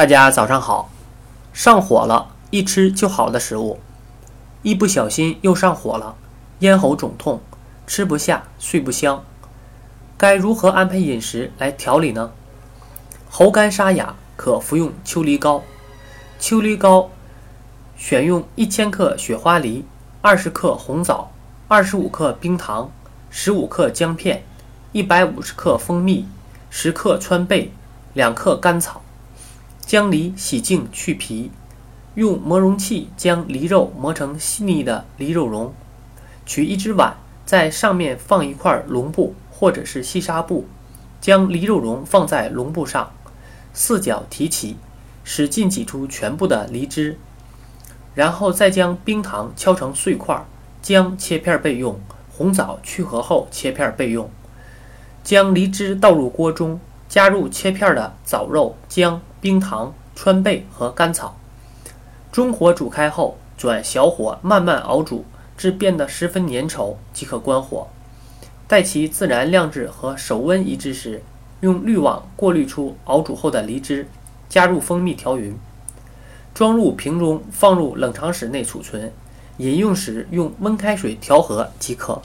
大家早上好。上火了，一吃就好的食物，一不小心又上火了，咽喉肿痛，吃不下，睡不香，该如何安排饮食来调理呢？喉干沙哑，可服用秋梨膏。秋梨膏选用一千克雪花梨、二十克红枣、二十五克冰糖、十五克姜片、一百五十克蜂蜜、十克川贝、两克甘草。将梨洗净去皮，用磨蓉器将梨肉磨成细腻的梨肉蓉。取一只碗，在上面放一块绒布或者是细纱布，将梨肉蓉放在绒布上，四角提起，使劲挤出全部的梨汁。然后再将冰糖敲成碎块，姜切片备用，红枣去核后切片备用。将梨汁倒入锅中。加入切片的枣肉、姜、冰糖、川贝和甘草，中火煮开后，转小火慢慢熬煮，至变得十分粘稠即可关火。待其自然晾制和手温一致时，用滤网过滤出熬煮后的梨汁，加入蜂蜜调匀，装入瓶中，放入冷藏室内储存。饮用时用温开水调和即可。